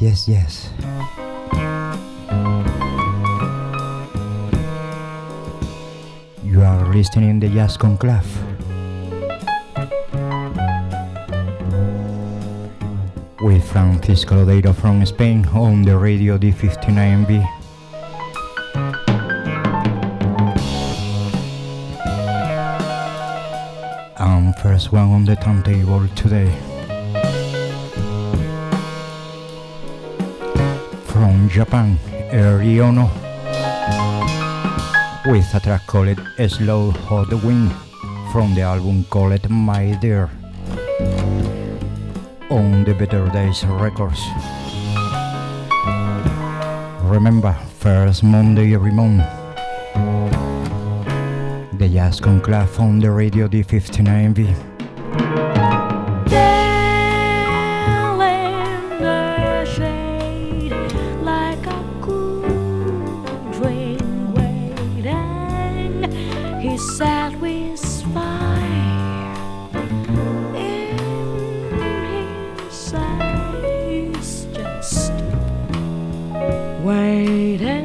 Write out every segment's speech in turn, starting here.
Yes, yes, yes. You are listening to Jazz Conclave. With Francisco Lodeiro from Spain on the radio D59B. And first one on the turntable today. Japan, eh, Ryono, with a track called Slow Hot Wind from the album called My Dear on the Better Days Records. Remember, first Monday every month, the Jazz Conclave on the Radio D59B. Waiting.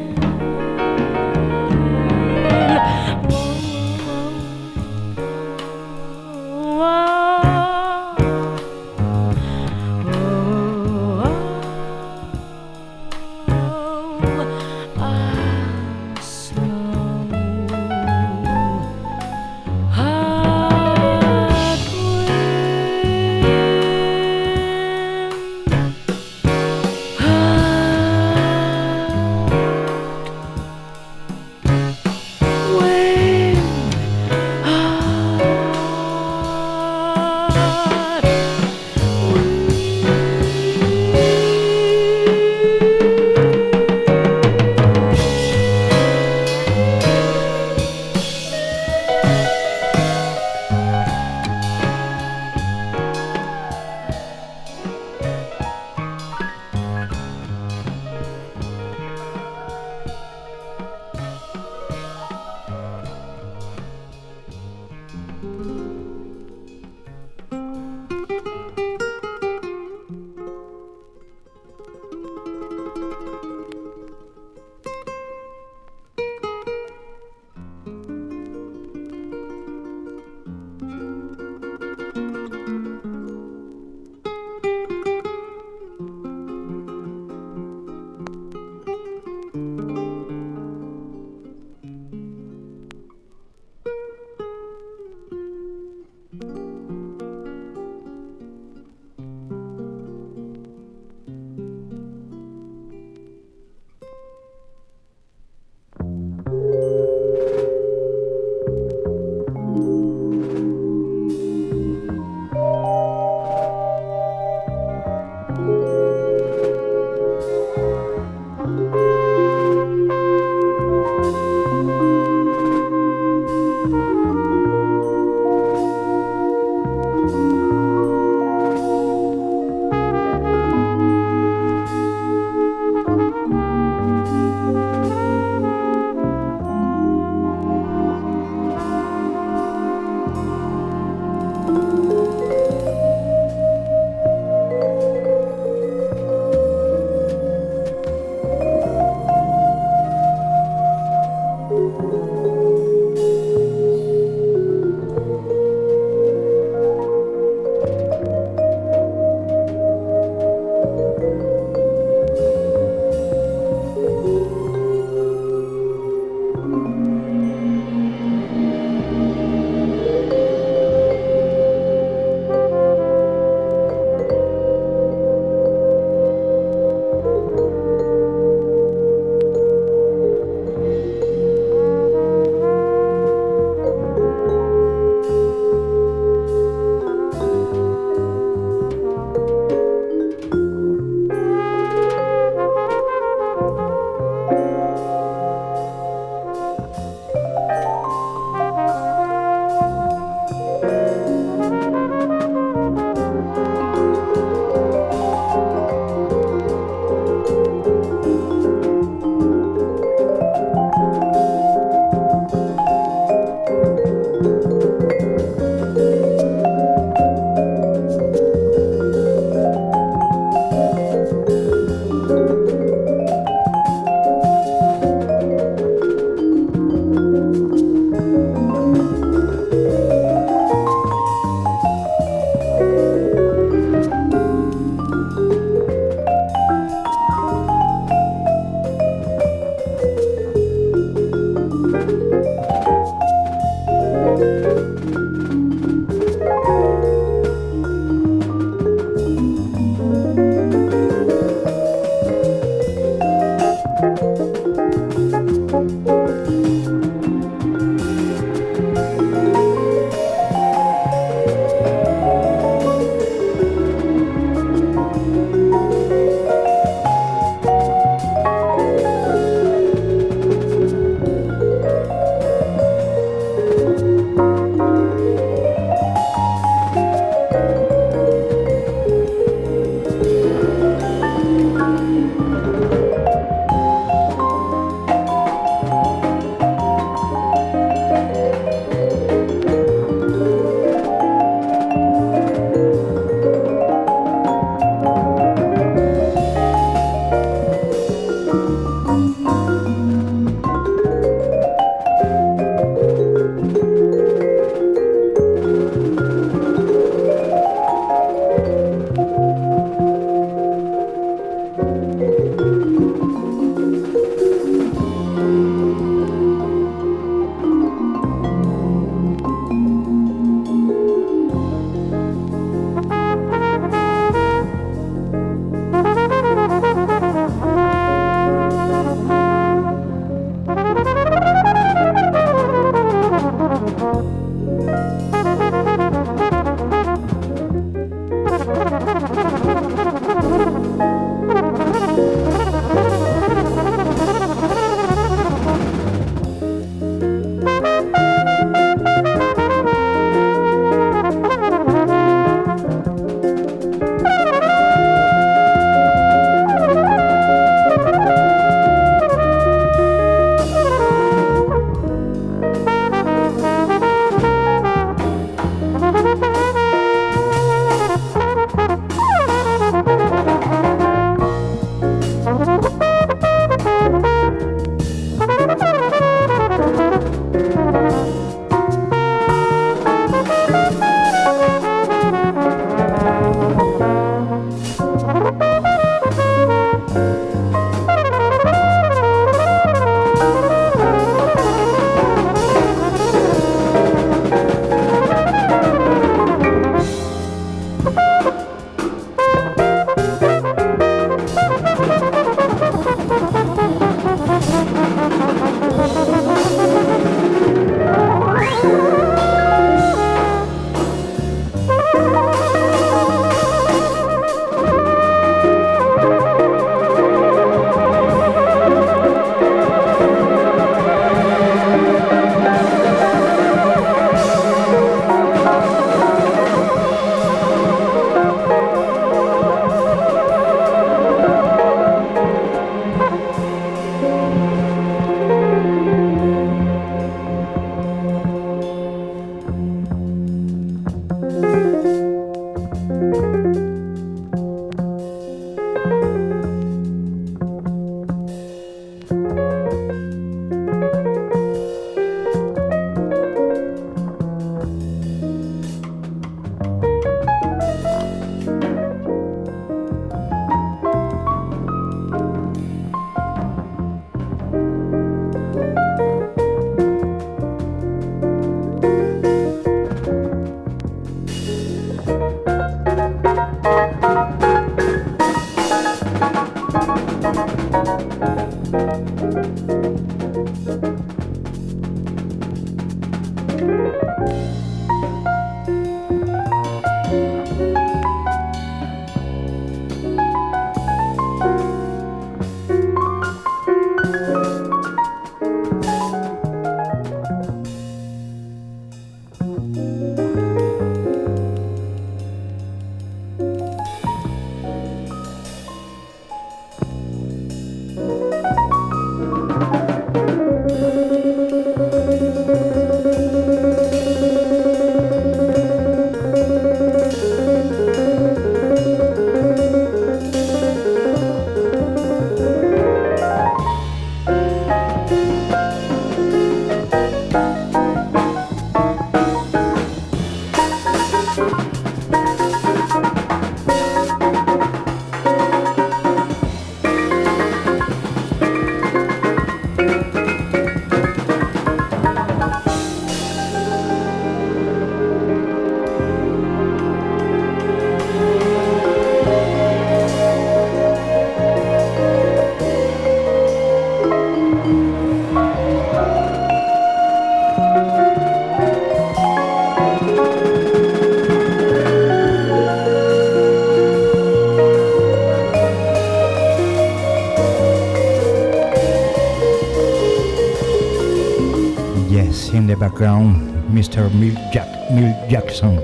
Mr. Milt, Jack, Milt Jackson.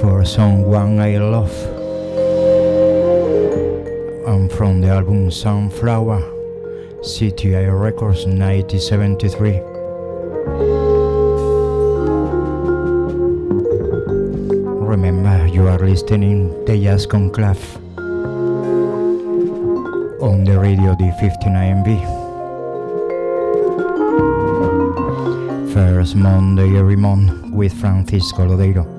For Someone I Love. And from the album Sunflower, CTI Records 1973. Remember, you are listening to Jazz Conclave on the radio D59B. Monday every month with Francisco Lodeiro.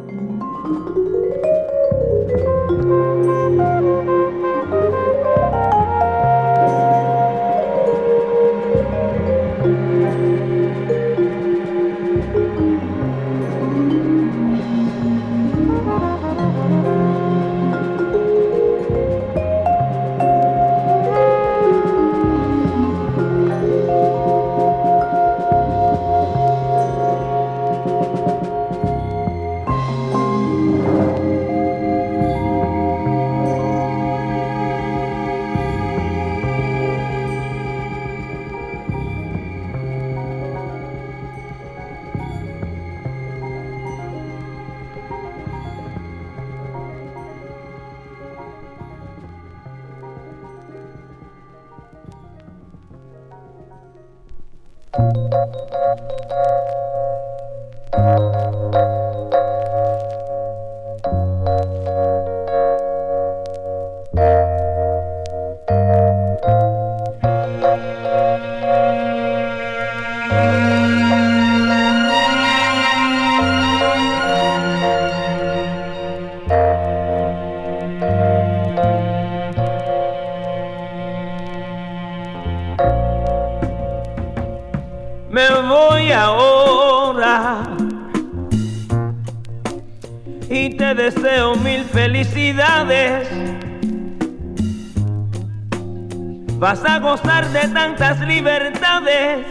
Vas a gozar de tantas libertades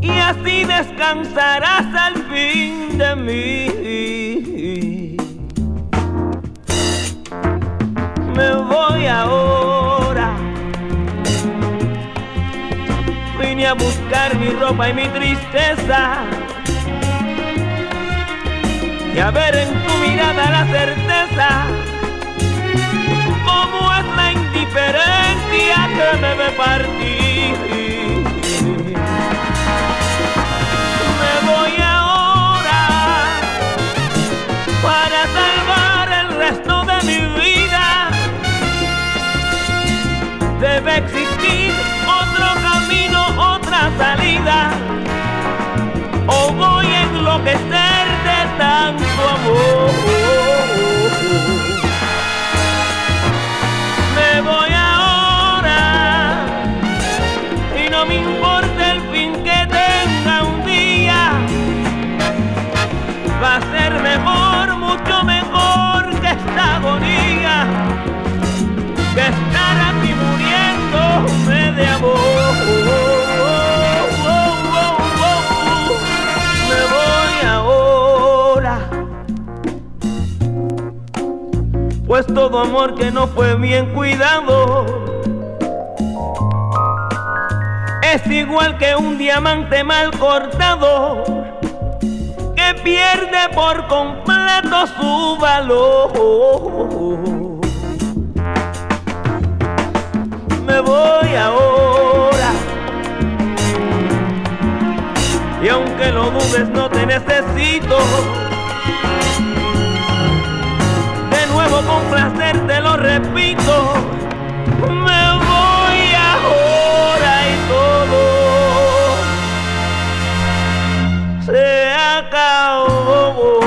y así descansarás al fin de mí. Me voy ahora. Vine a buscar mi ropa y mi tristeza y a ver en tu mirada la certeza cómo es la indiferencia que me ve partir. Me voy ahora para salvar el resto de mi vida. Debe existir otro camino, otra salida. Tanto amor. voy ahora y no me importa el fin que tenga un día. Va a ser mejor, mucho mejor que esta agonía, que estar aquí muriéndome de amor. Pues todo amor que no fue bien cuidado. Es igual que un diamante mal cortado que pierde por completo su valor. Me voy ahora. Y aunque lo dudes no te necesito con placer, te lo repito. Me voy ahora y todo se acabó.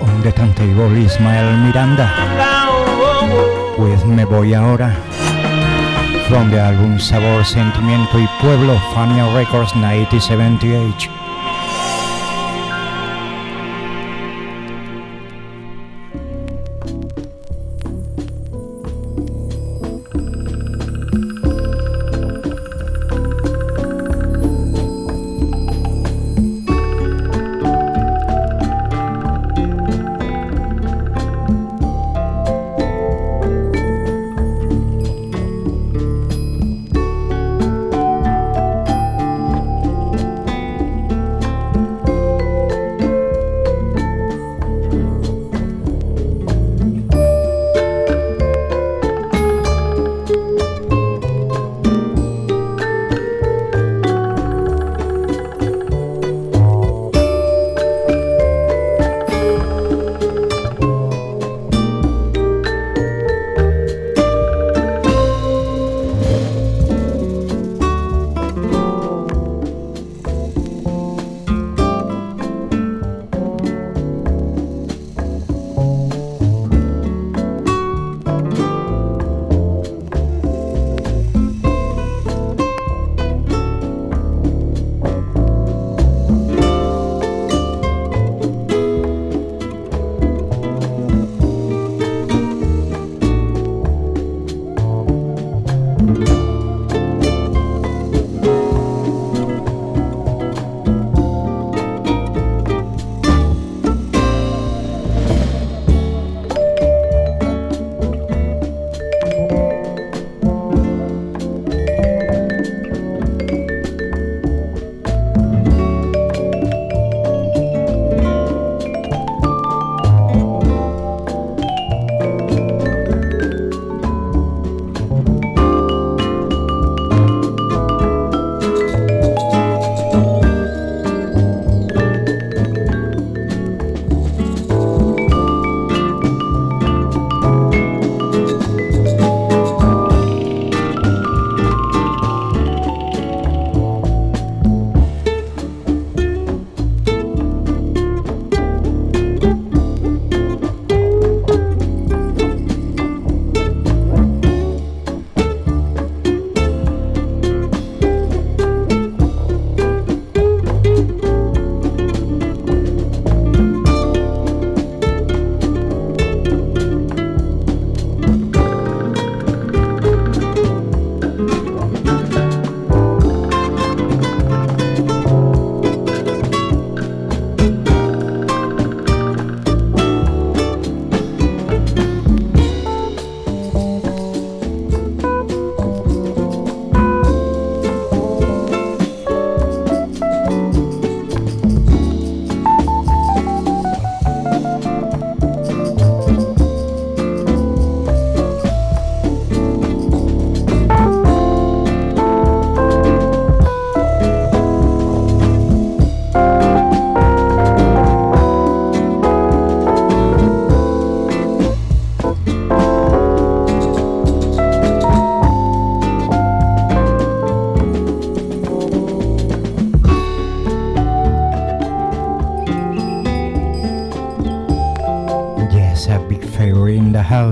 On the turntable Ismael Miranda. Pues me voy ahora. From the album Sabor, Sentimiento y Pueblo, Fania Records 1978.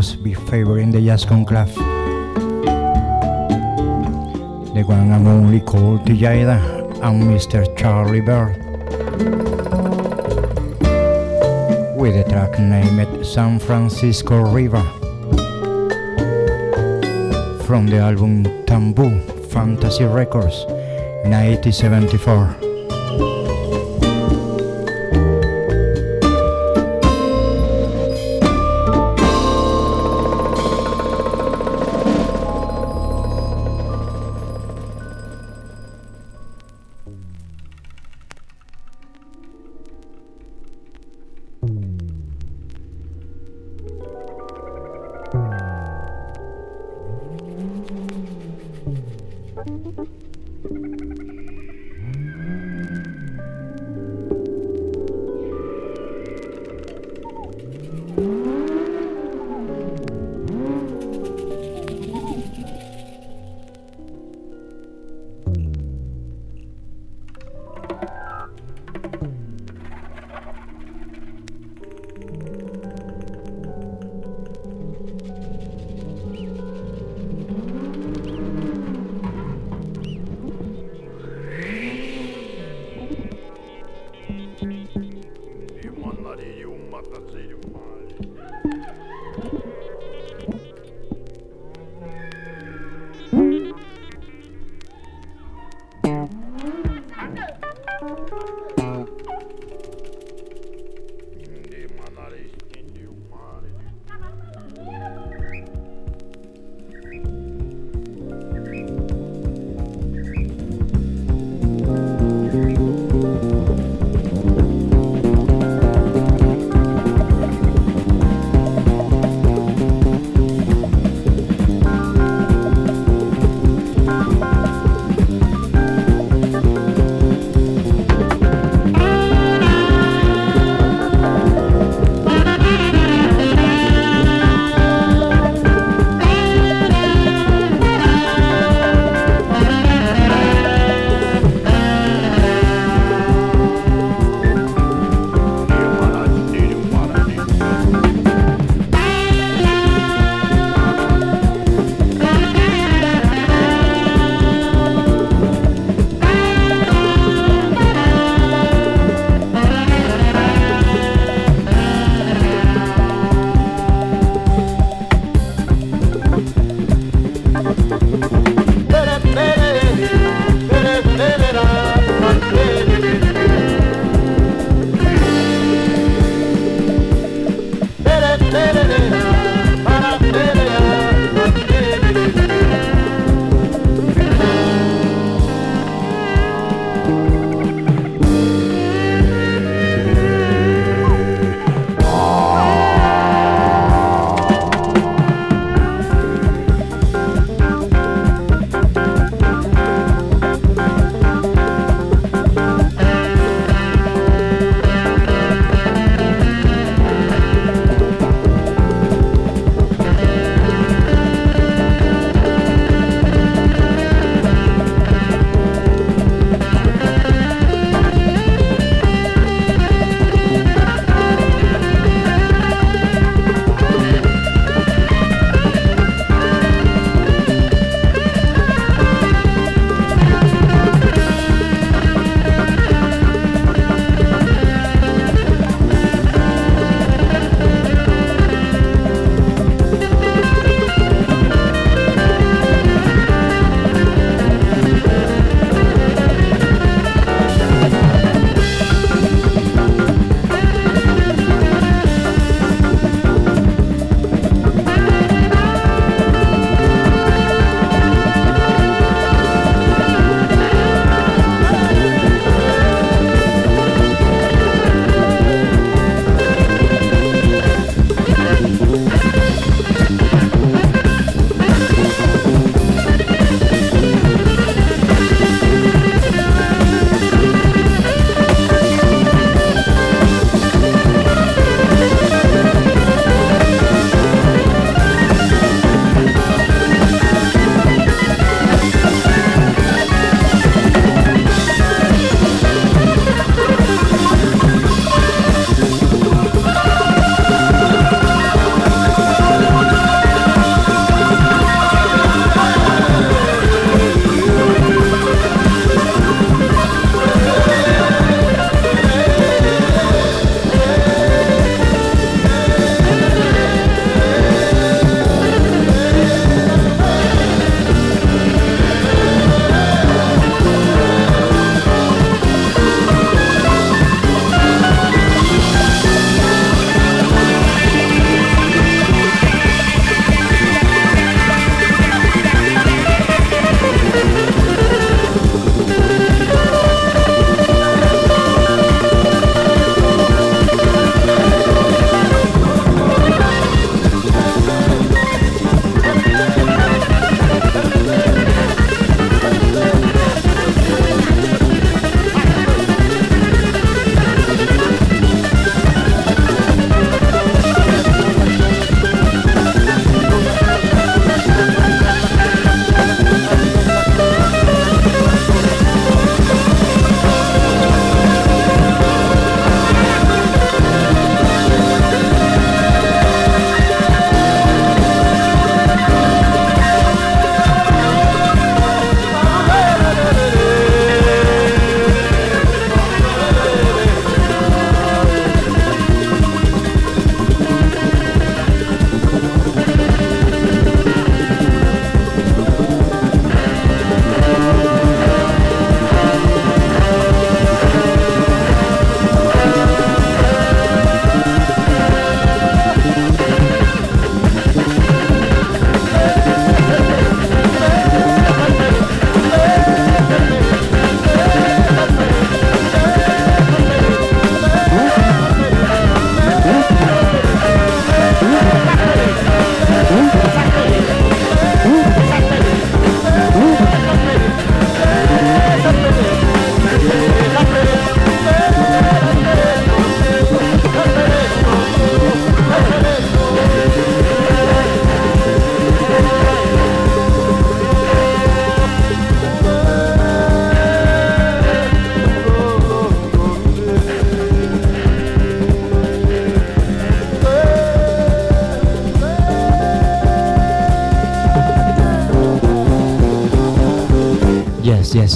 The house, in the Jazz Conclave. The one and only called Tjader and Mr. Charlie Byrd. With the track named San Francisco River. From the album Tambu Fantasy Records, 1974.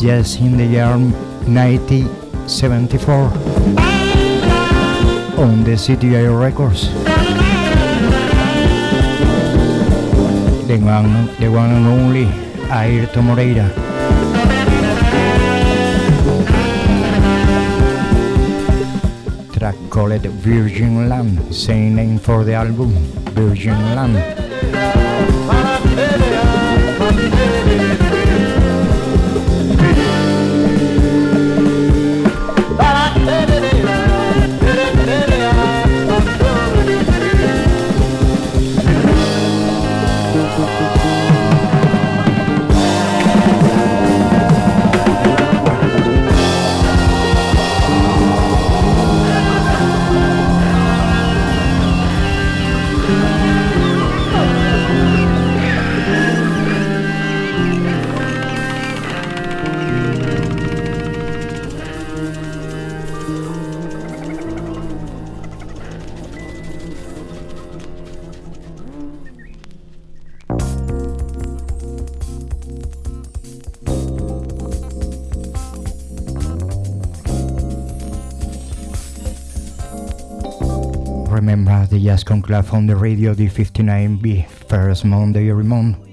Yes, yes, in the year 1974 on the CTI Records. The one, the one and only Airto Moreira. Track called Virgin Land, same name for the album, Virgin Land. Conclave on the radio D59B first Monday every month.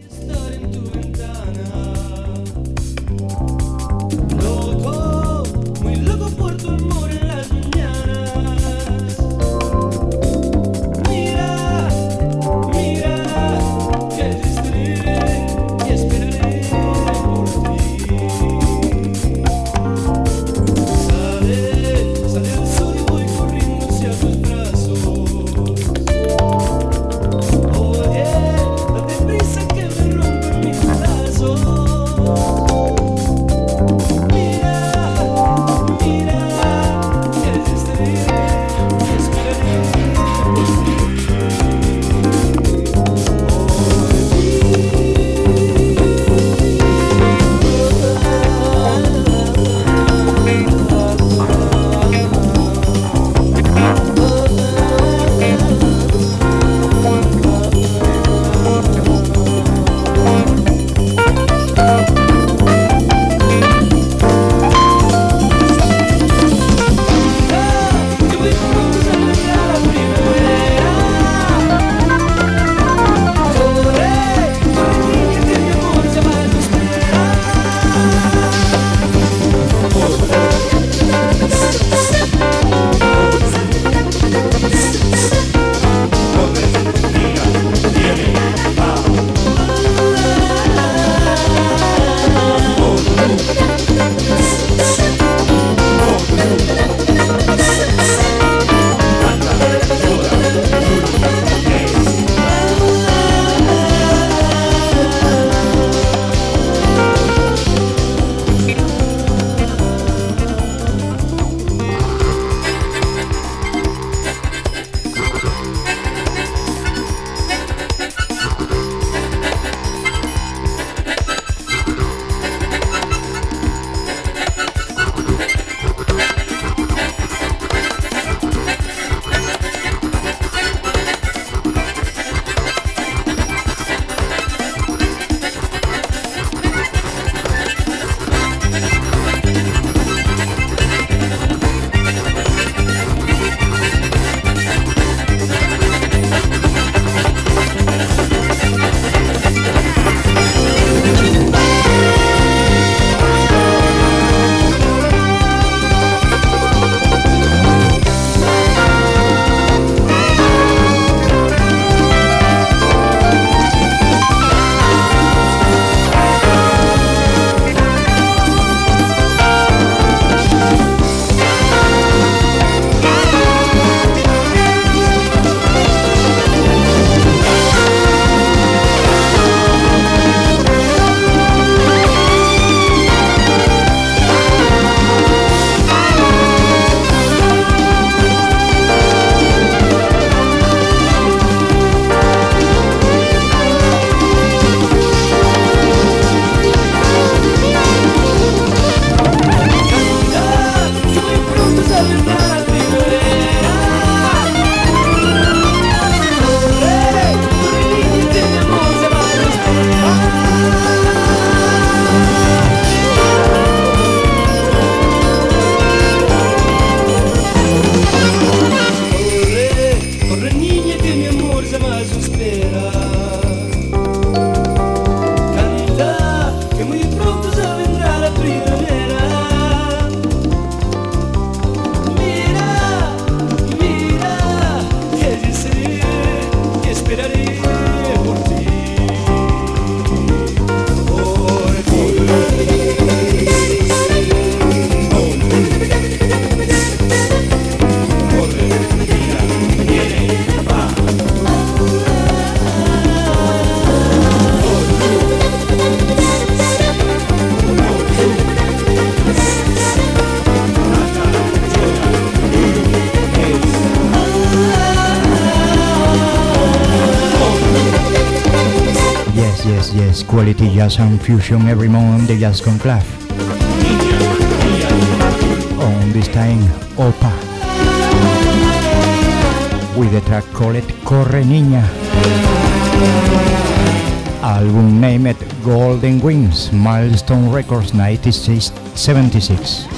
Jazz and fusion every the Jazz Conclave. On this time, Opa. With the track called Corre Niña. Album named Golden Wings, Milestone Records 1976.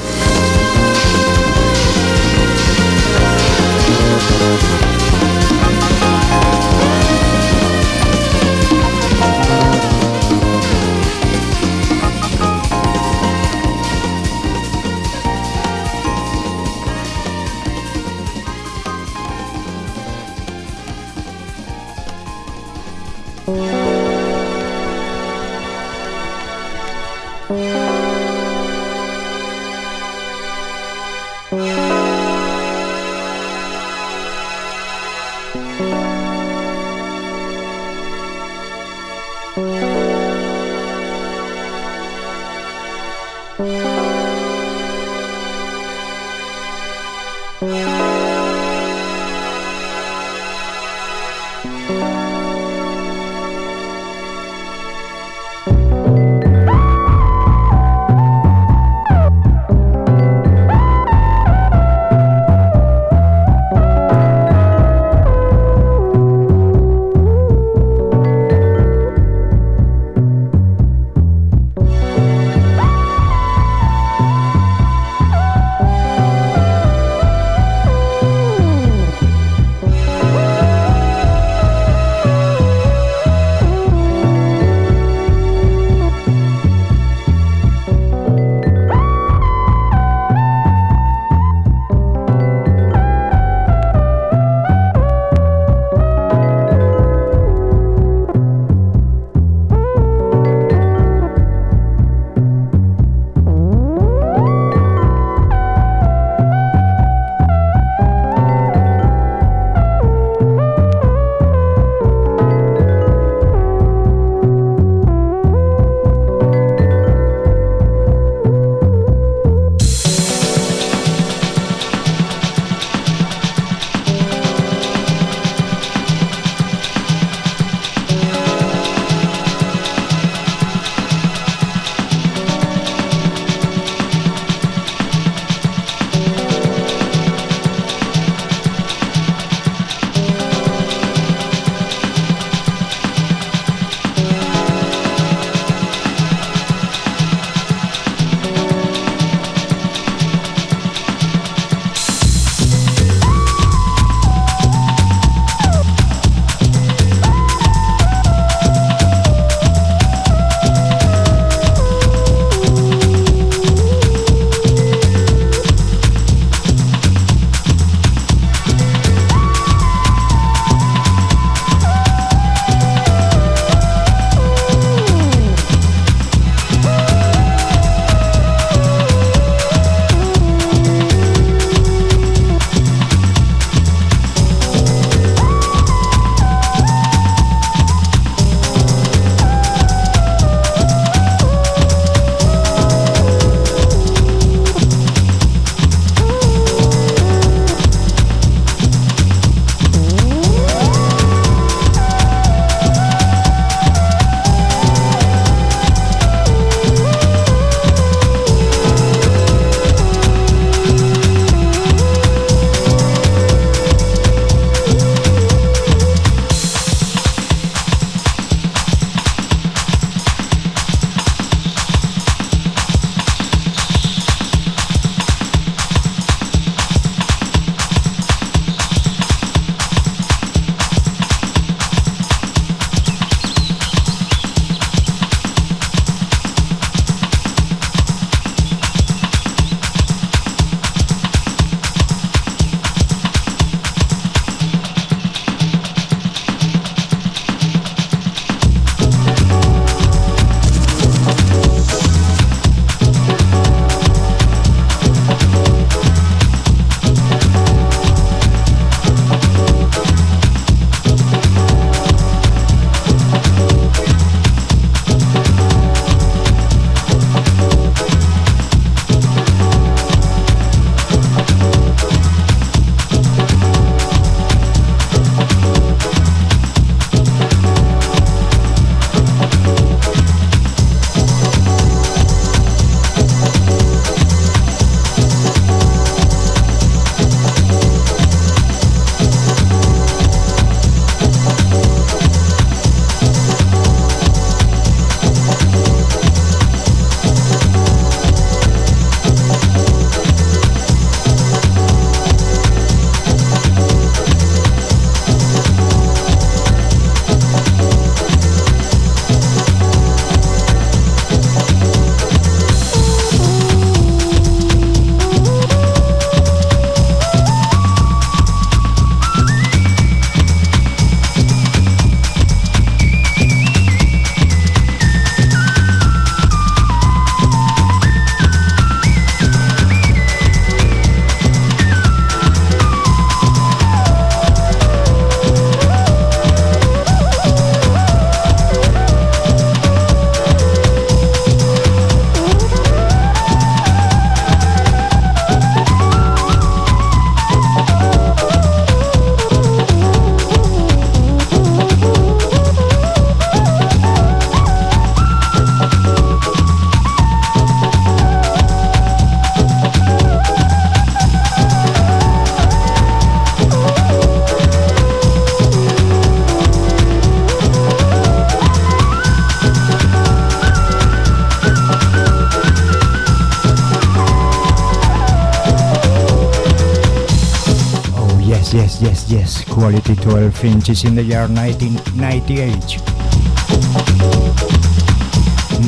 quality 12 inches in the year 1998.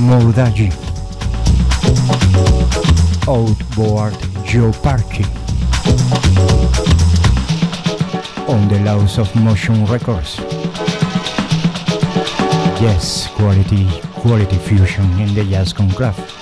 Moudagi. Outboard Joe Parky. On the Laws of Motion Records. Yes, quality, quality fusion in the jazz conclave.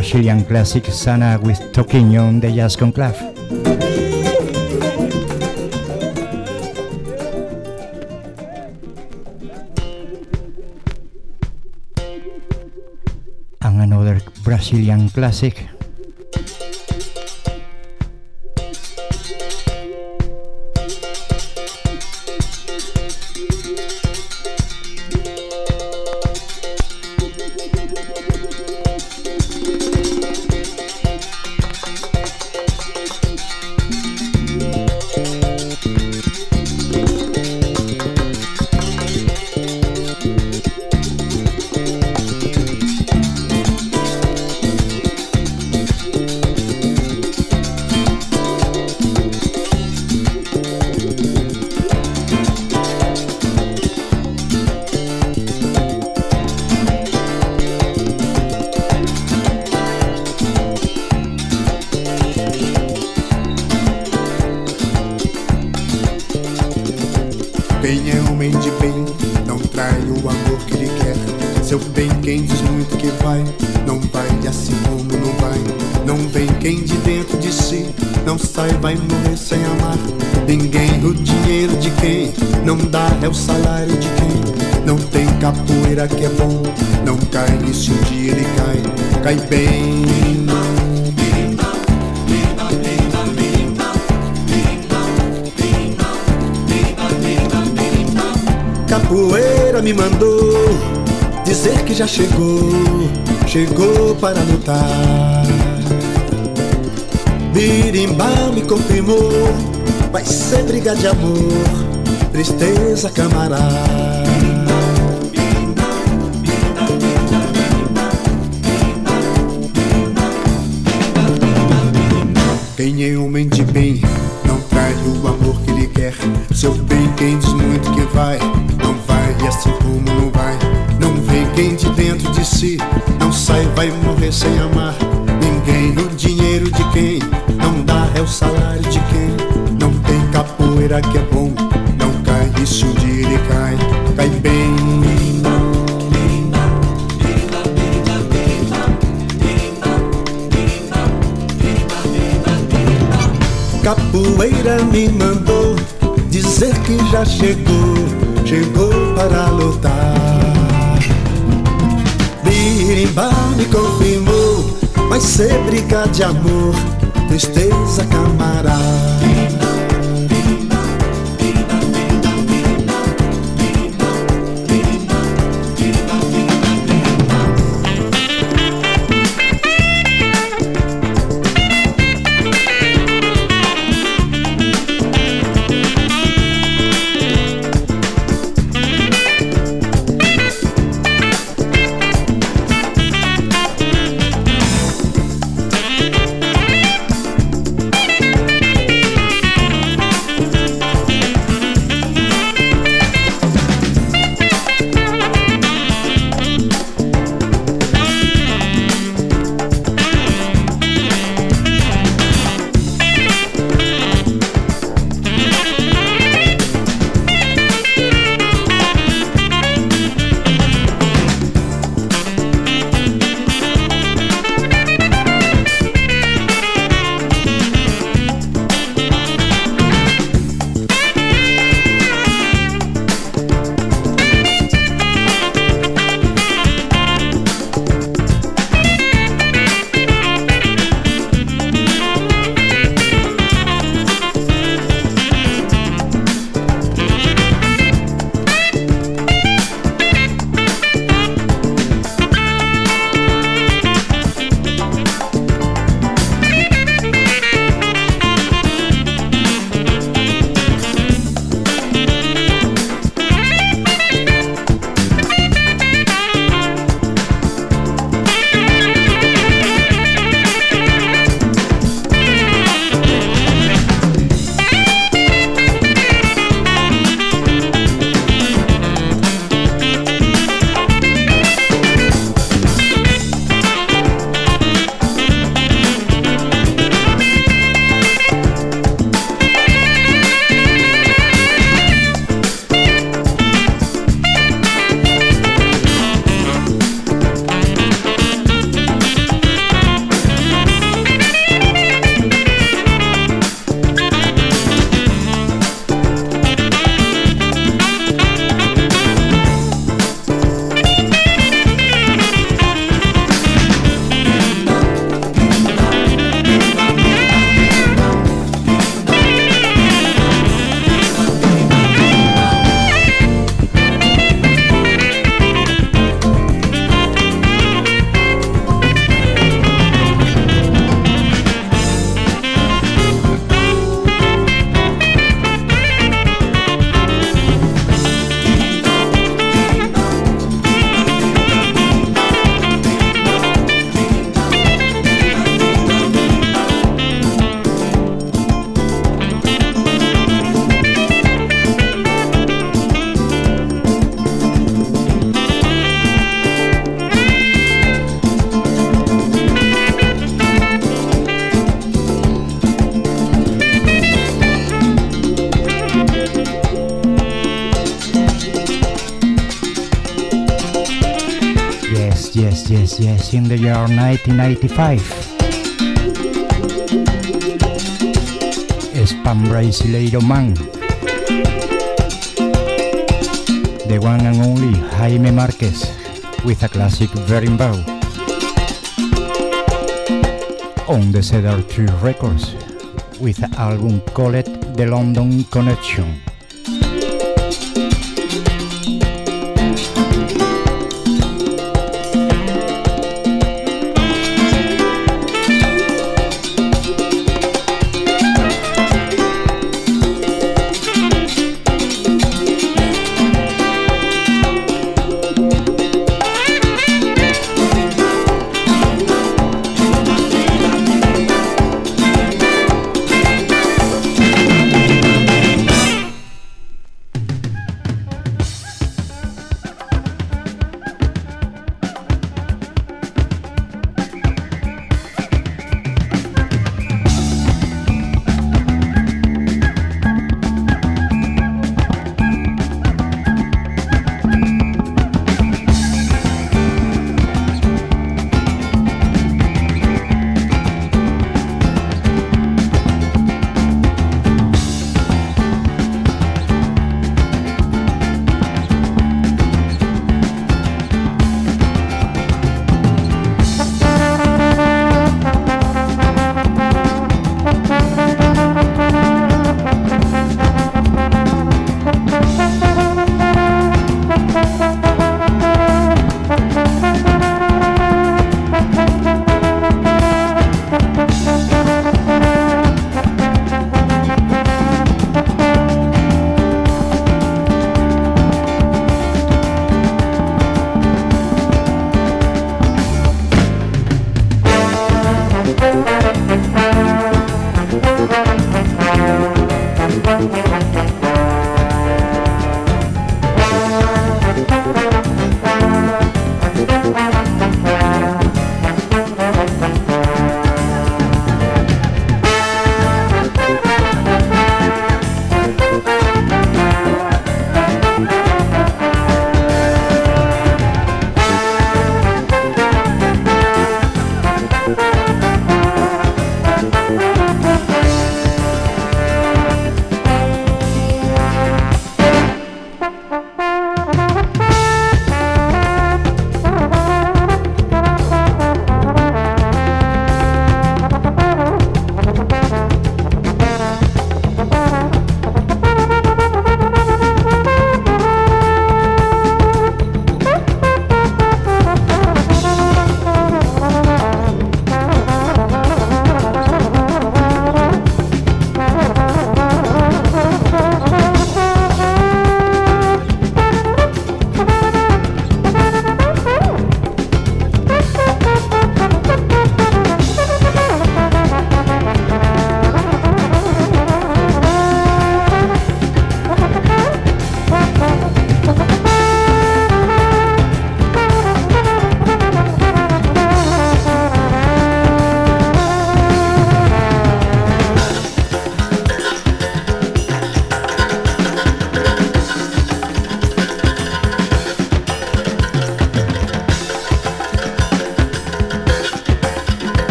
Brazilian classic Sana with Toquinho on the Jazz Conclave. And another Brazilian classic in the year 1995. Spam Brasileiro Man. the one and only Jaime Marquez with a classic Berimbau. On the Cedar Tree Records with the album called The London Connection.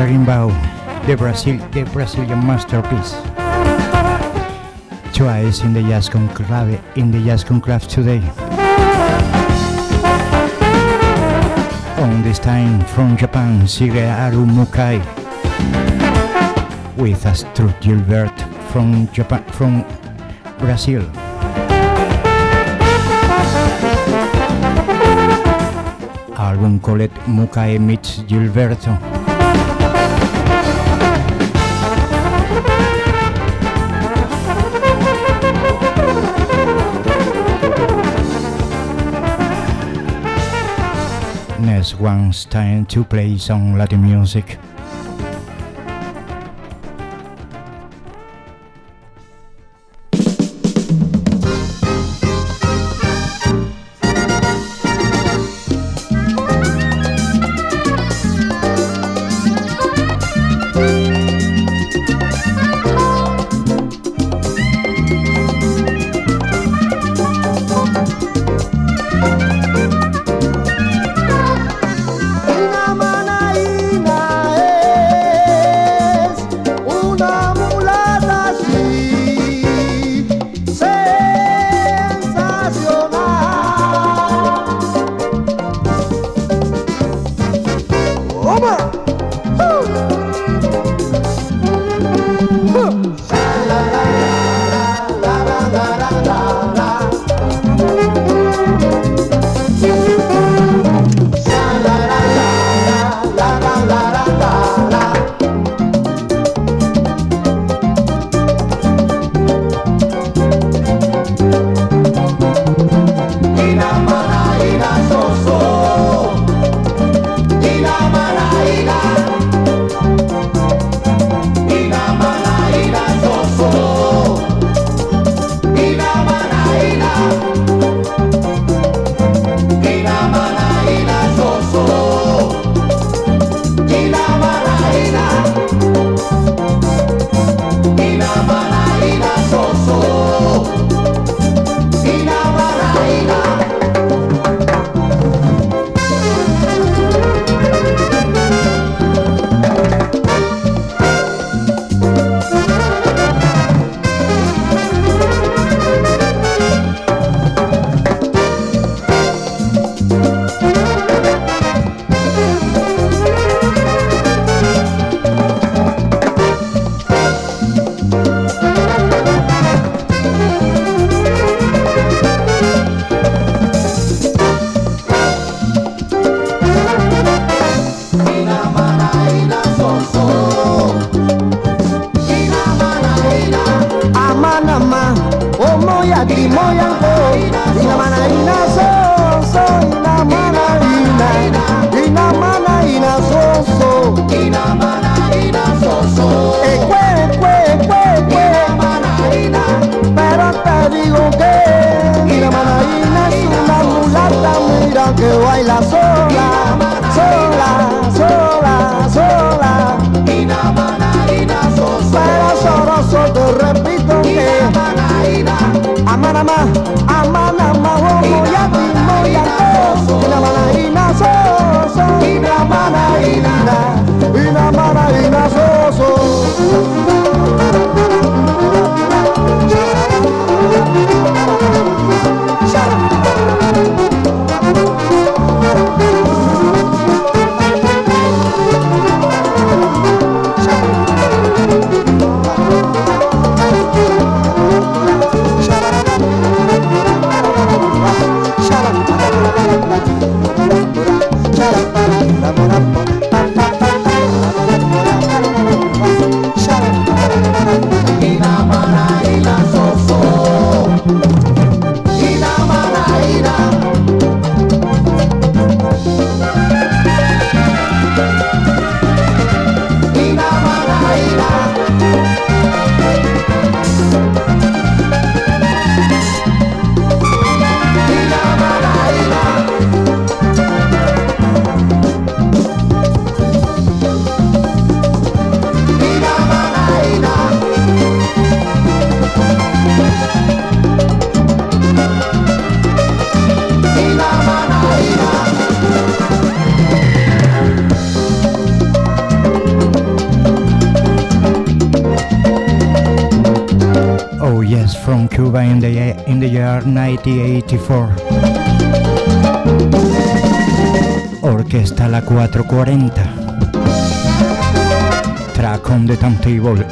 Tarimbao, the Brazil, the Brazilian masterpiece. Twice in the Jazz Conclave, in the Jazz Conclave today. On this time from Japan, Shigeharu Mukai with Astrud Gilberto from Japan, from Brazil. Album called Mukai meets Gilberto. once time to play some Latin music.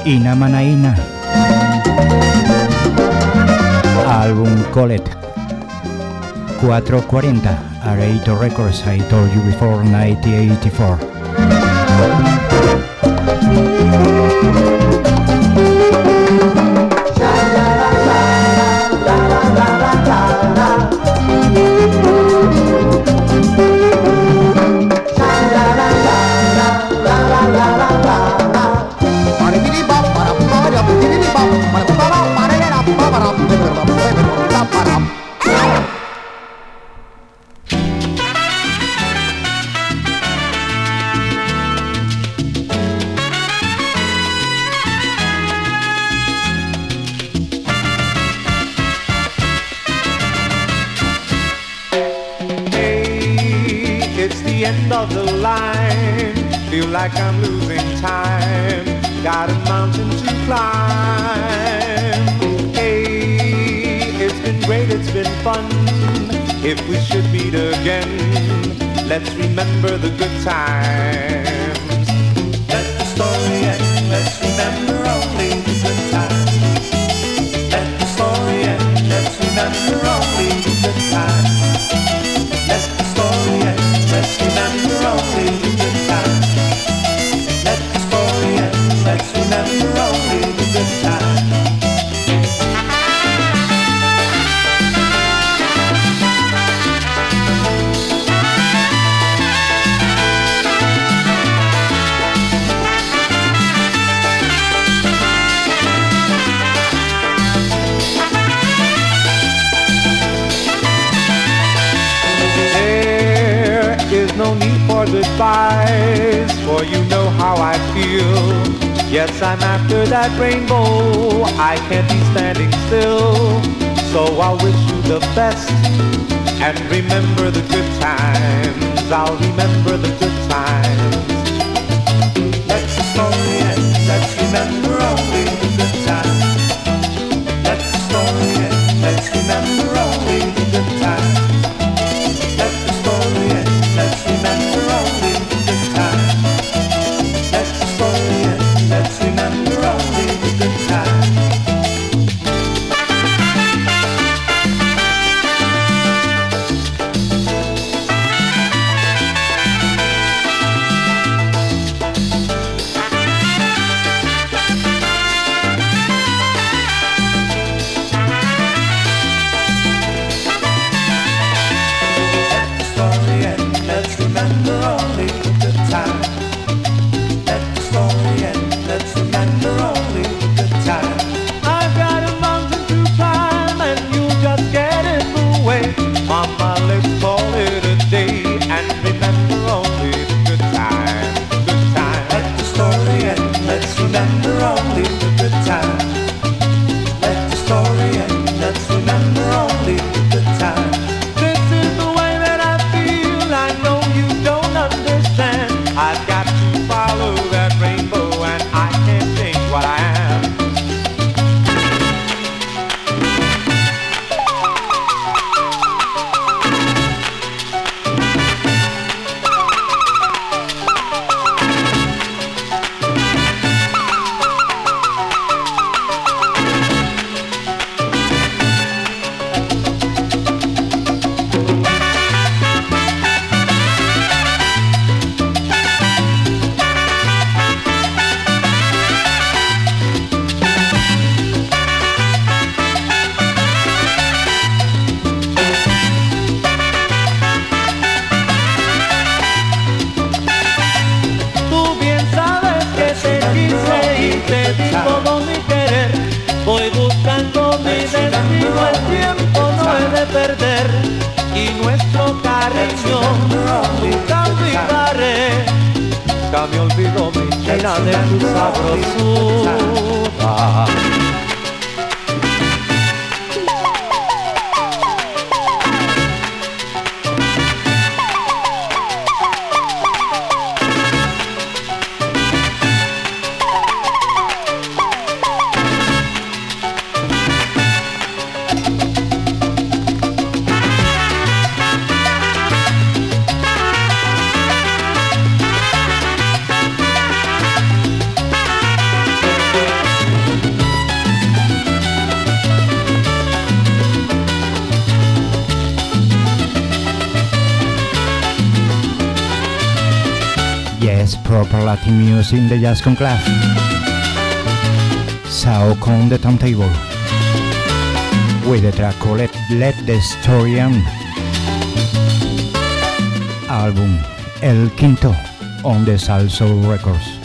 Ina Manaína. Álbum Colette. 440. Areito Records. I told you before 1984. fun if we should meet again. Let's remember the good times. despise, for you know how I feel. Yes, I'm after that rainbow, I can't be standing still. So I'll wish you the best, and remember the good times. I'll remember the good times. proper Latin music in the Jazz Conclave. So on the timetable. With the track Let, Let the Story End. Álbum El Quinto on the Salso Records.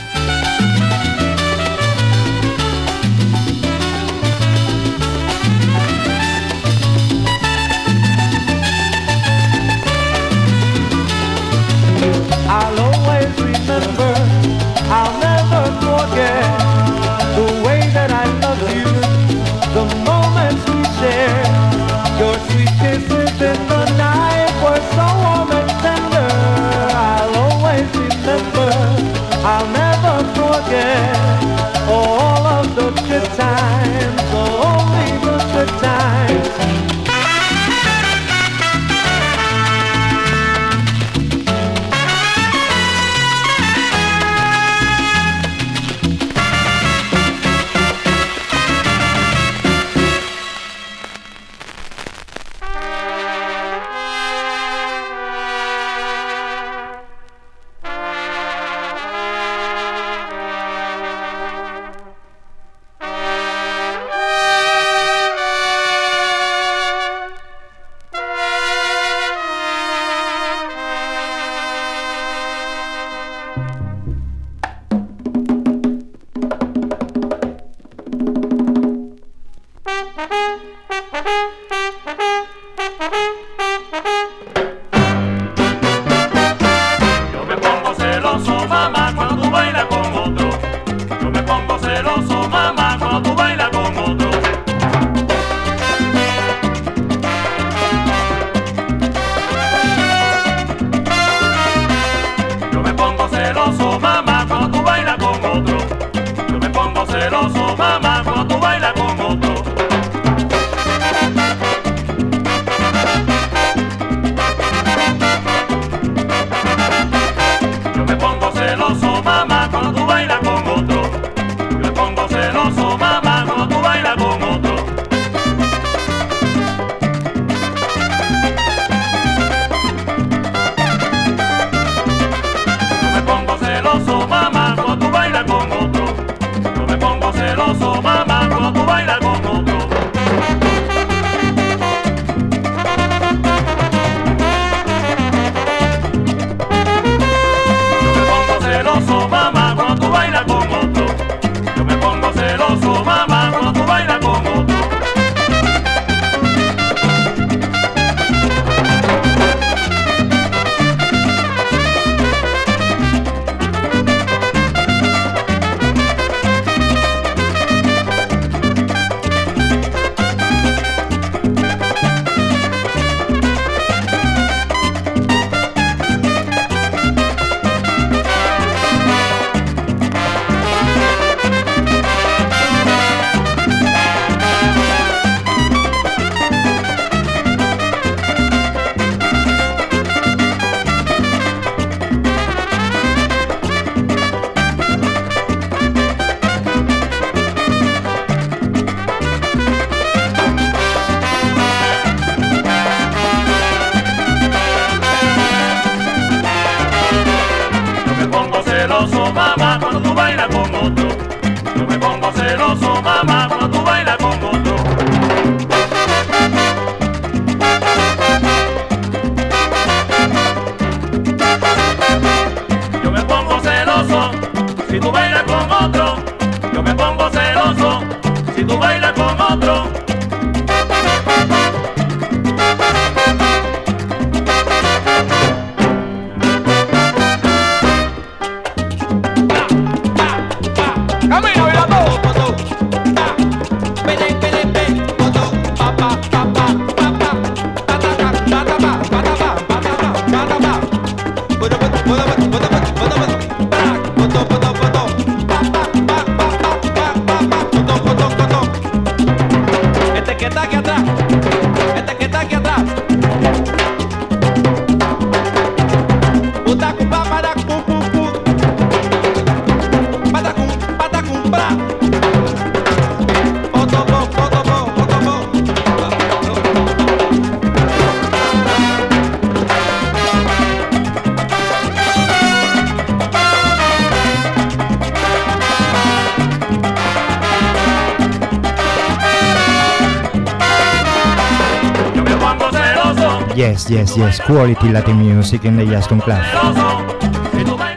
Yes, yes, quality Latin music in the Jazz Club.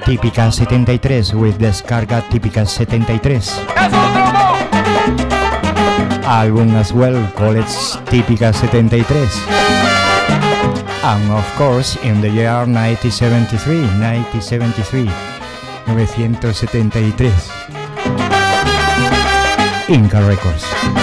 Típica 73 with descarga típica 73. Album as well, college típica 73. And of course, in the year 1973, 1973, 973. Inca Records.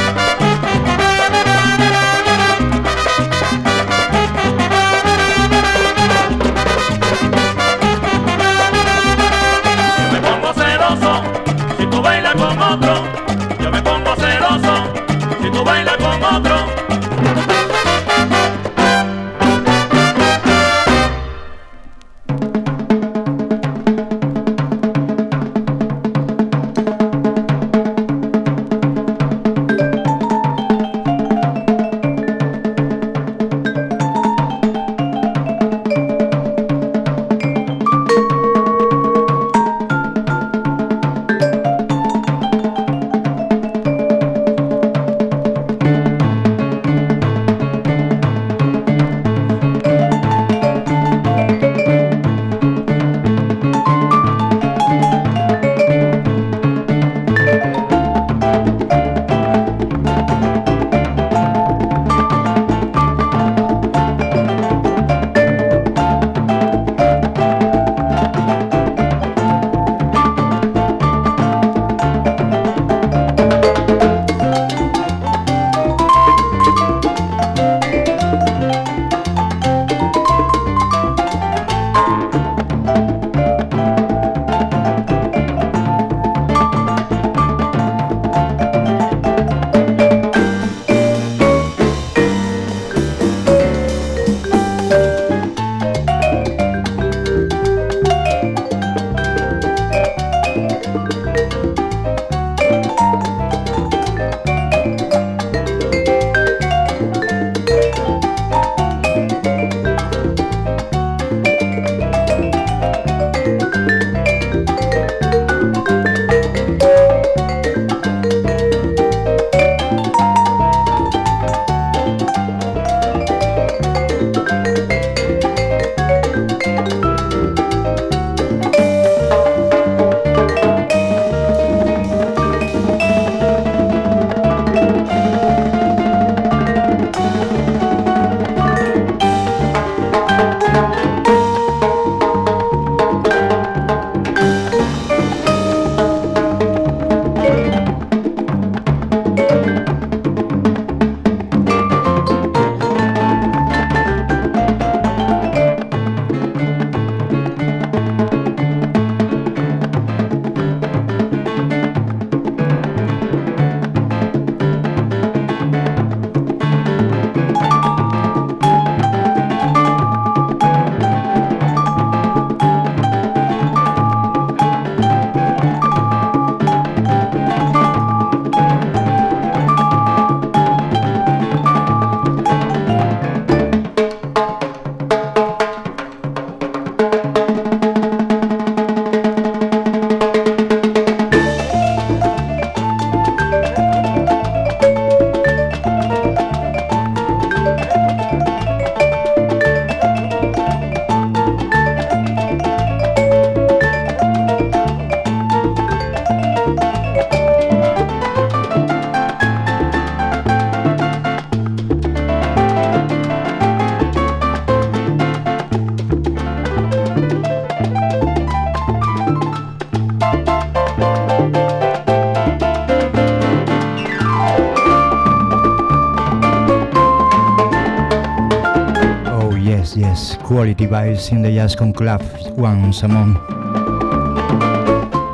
Vibes in the Jazz Club once a month.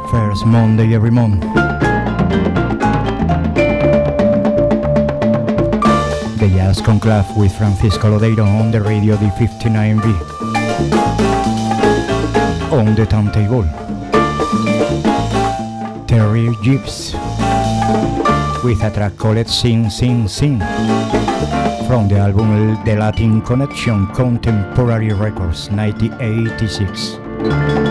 First Monday every month. The Jazz Club with Francisco Lodeiro on the radio D59B. On the turntable. Terry Gibbs with a track called Sing Sing Sing from the album The Latin Connection Contemporary Records 1986.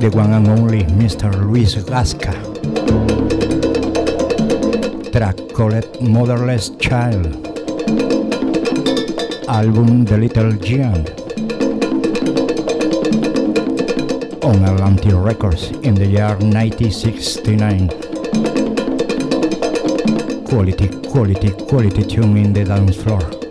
The one and only Mr. Luis Gasca. Track called Motherless Child. Album The Little Giant. On Atlantic Records in the year 1969 quality, quality, quality tune in the dance floor.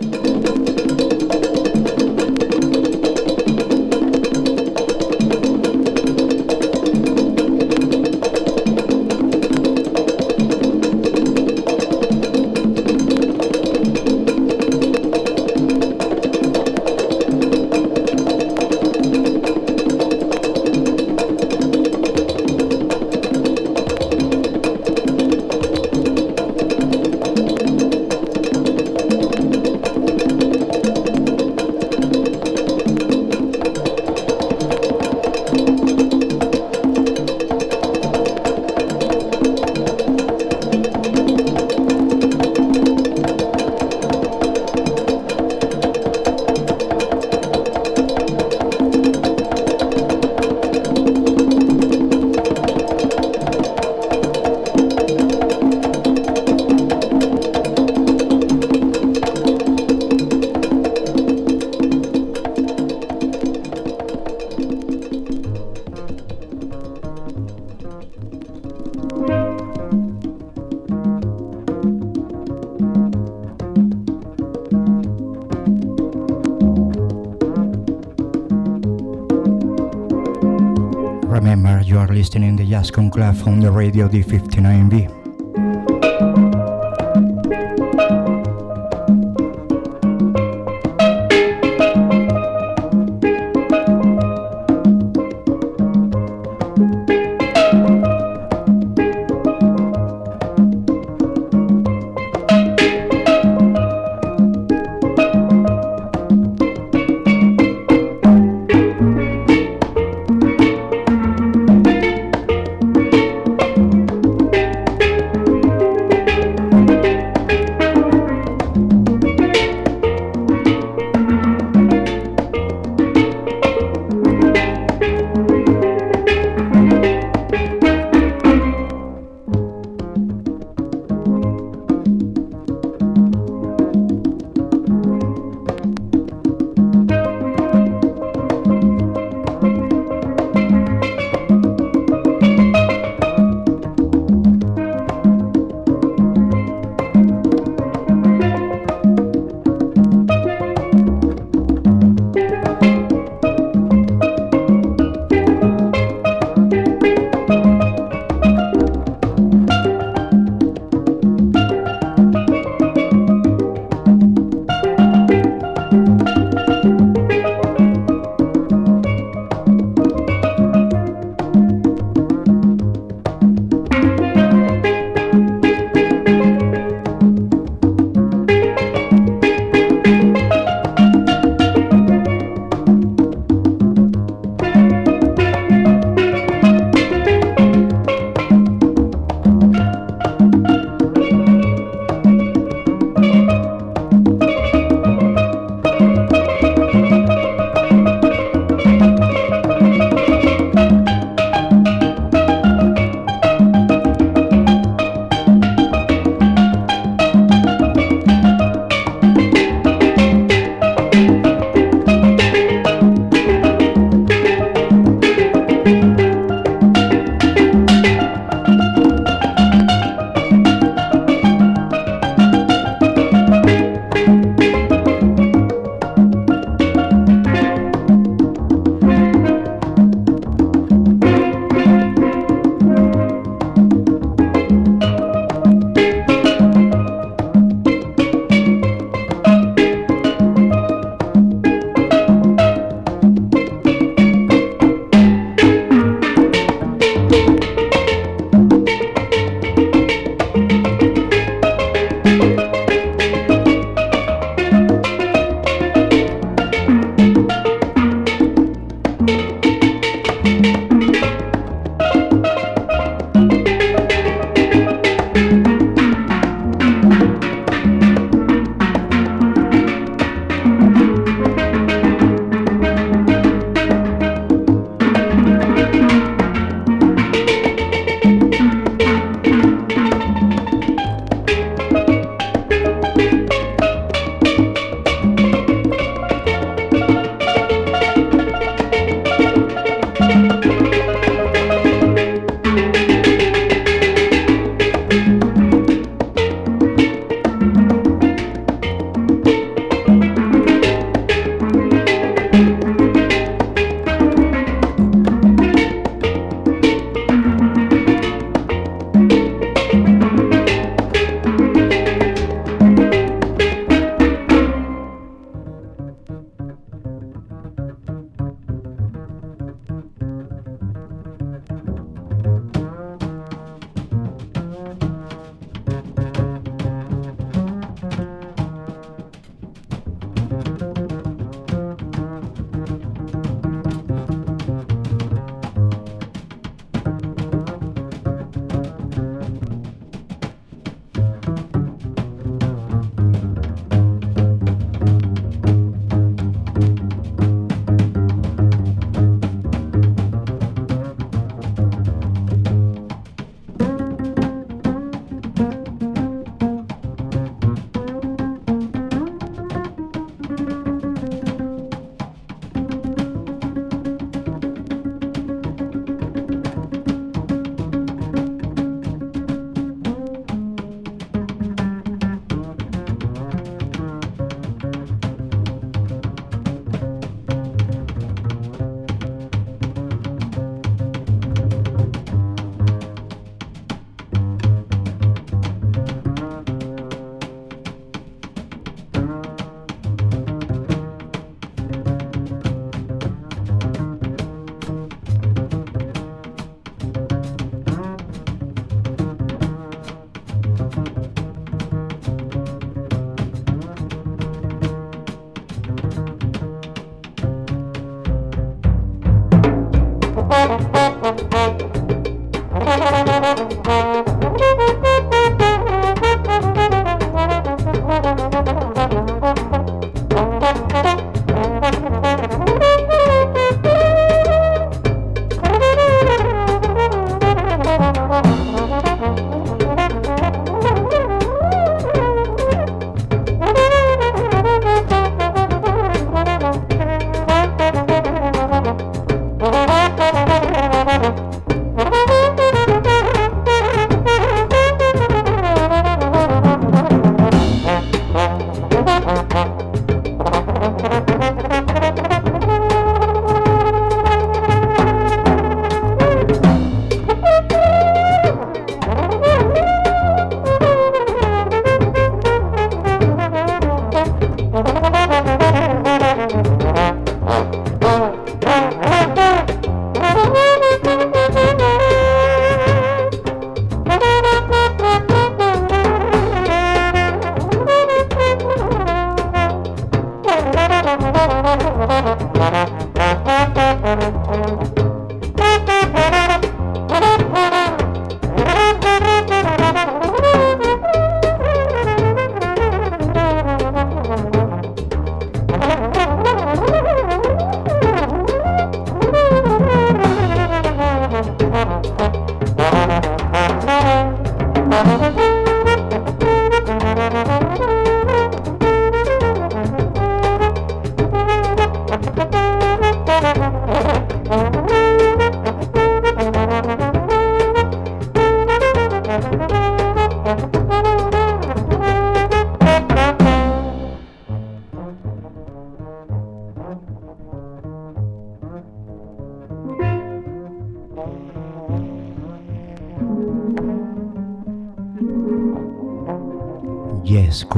On the radio D59B.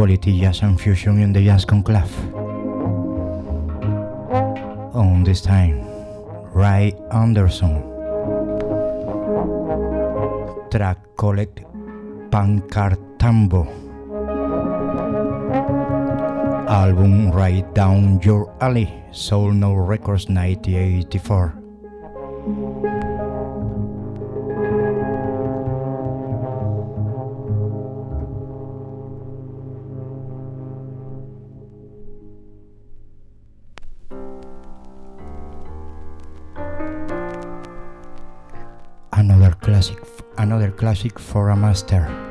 Quality jazz and fusion in the Jazz Conclave. On this time, Ray Anderson. Track collect Pancartambo. Album Right Down Your Alley, Soul Note Records 1984. Another classic for a master.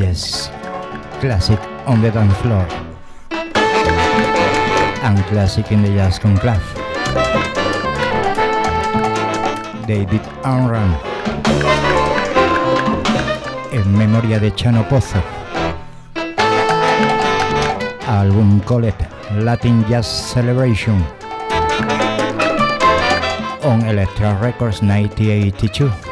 Yes. Classic on the dance floor. And classic in the jazz conclave. David Unram. En memoria de Chano Pozo. Álbum Colette Latin Jazz Celebration. On Electra Records 1982.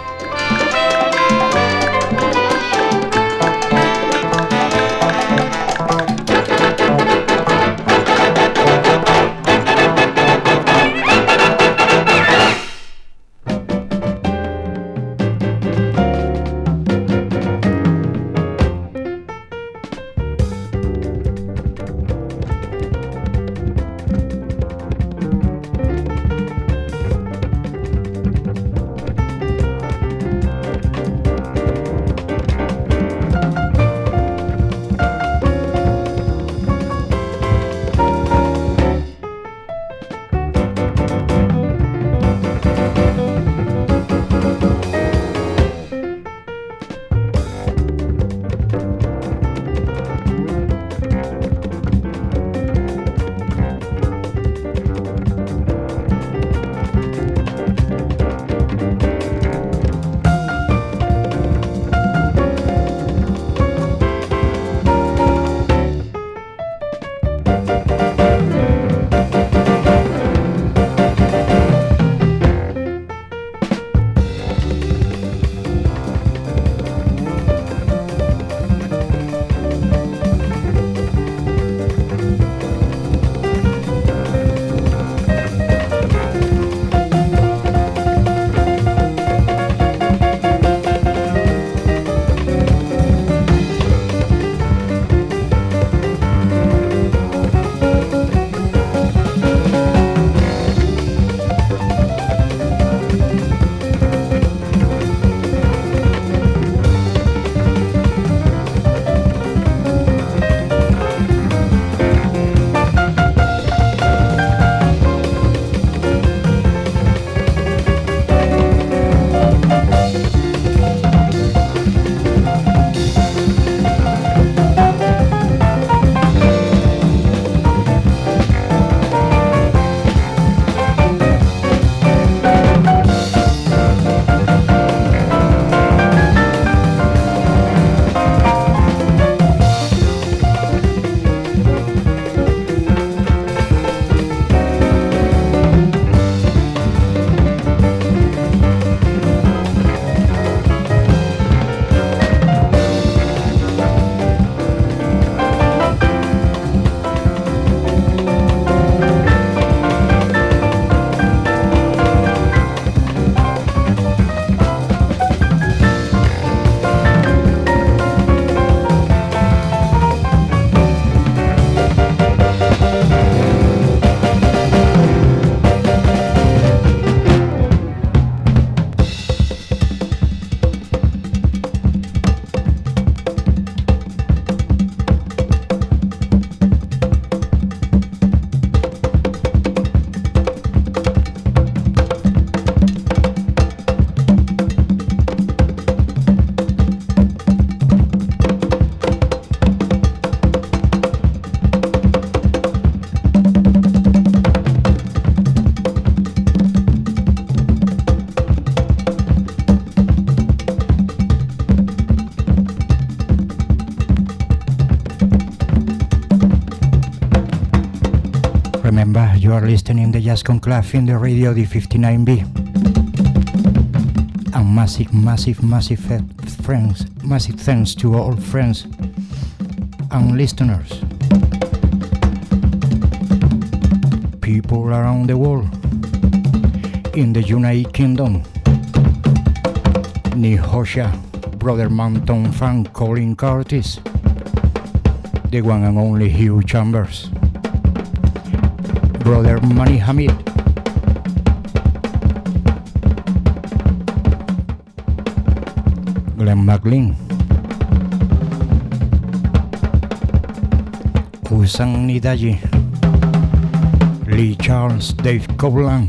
Are listening the Jazz Conclave in the radio D59B. And massive, massive, massive friends, massive thanks to all friends and listeners. People around the world. In the United Kingdom. Nihosha, Brother Mountain fan Colin Curtis. The one and only Hugh Chambers. Brother Mani Hamid. Glenn McLean. Usang Nidaji. Lee Charles, Dave Copeland.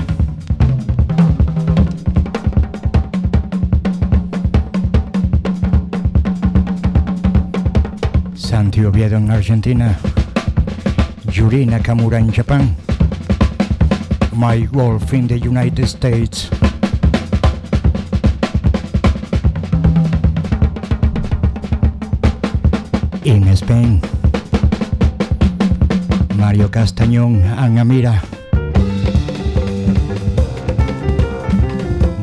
Santi Oviedo en Argentina. Yuri Nakamura in Japan. Mike Wolf in the United States. In Spain. Mario Castañón and Amira.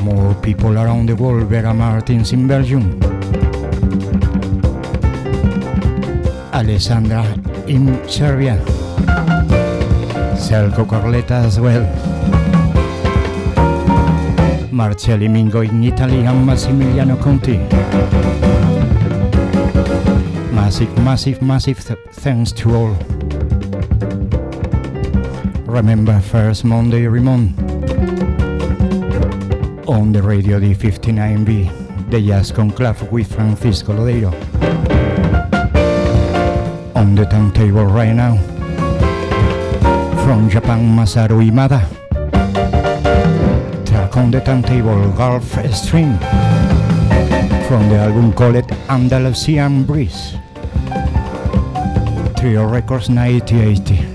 More people around the world, Vera Martins in Belgium. Alessandra in Serbia. Carleta as well. Marcelli Mingo in Italy and Massimiliano Conti. Massive, massive, massive th- thanks to all. Remember first Monday Ramon on the radio D59B, the Jazz Conclave with Francisco Lodeiro. On the turntable right now, from Japan Masaru Imada. Track on the turntable Gulf Stream from the album called Andalusian Breeze. Trio Records 1980.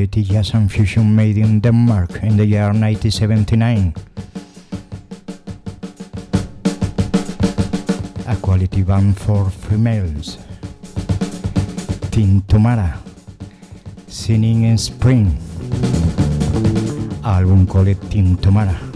quality jazz and fusion made in Denmark in the year 1979. A quality band for females. Tintumara, Singing in Spring. Album called Tintumara.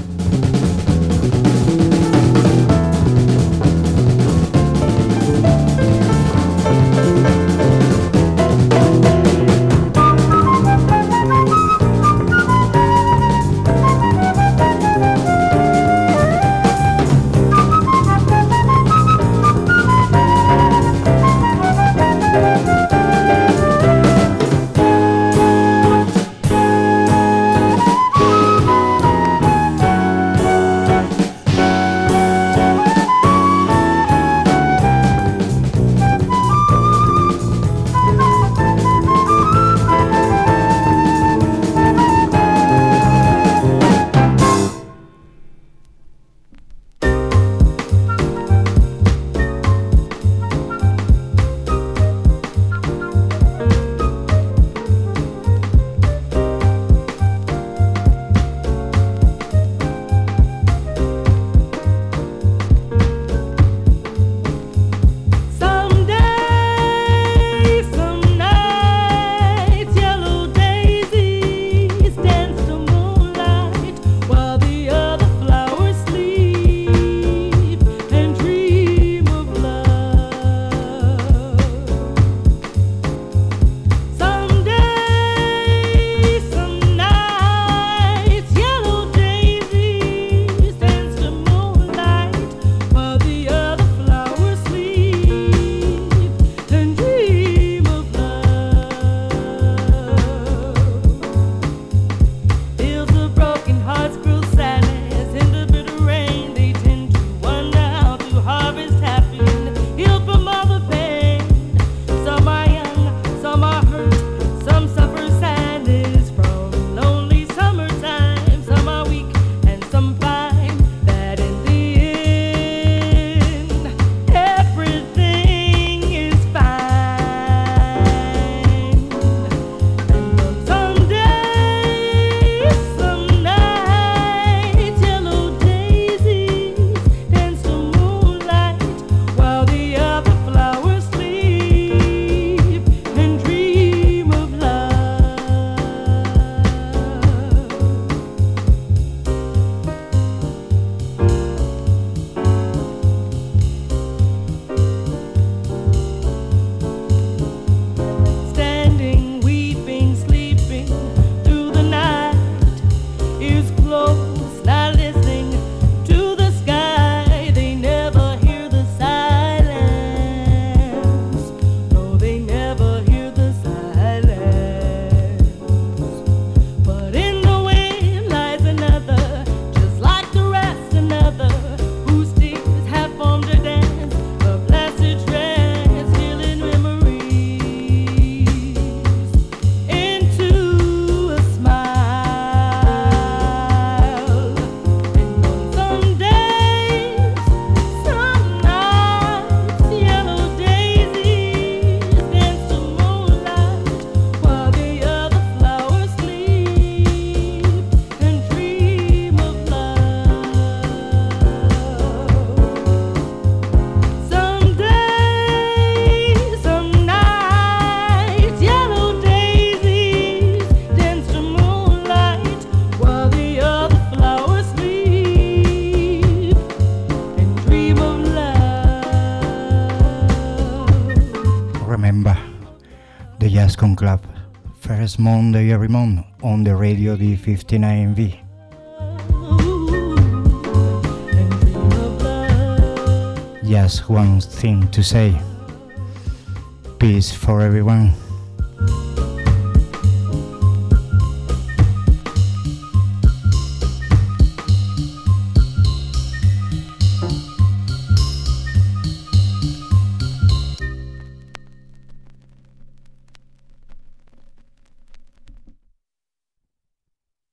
Club, first Monday every month on the radio D59B. Just one thing to say peace for everyone.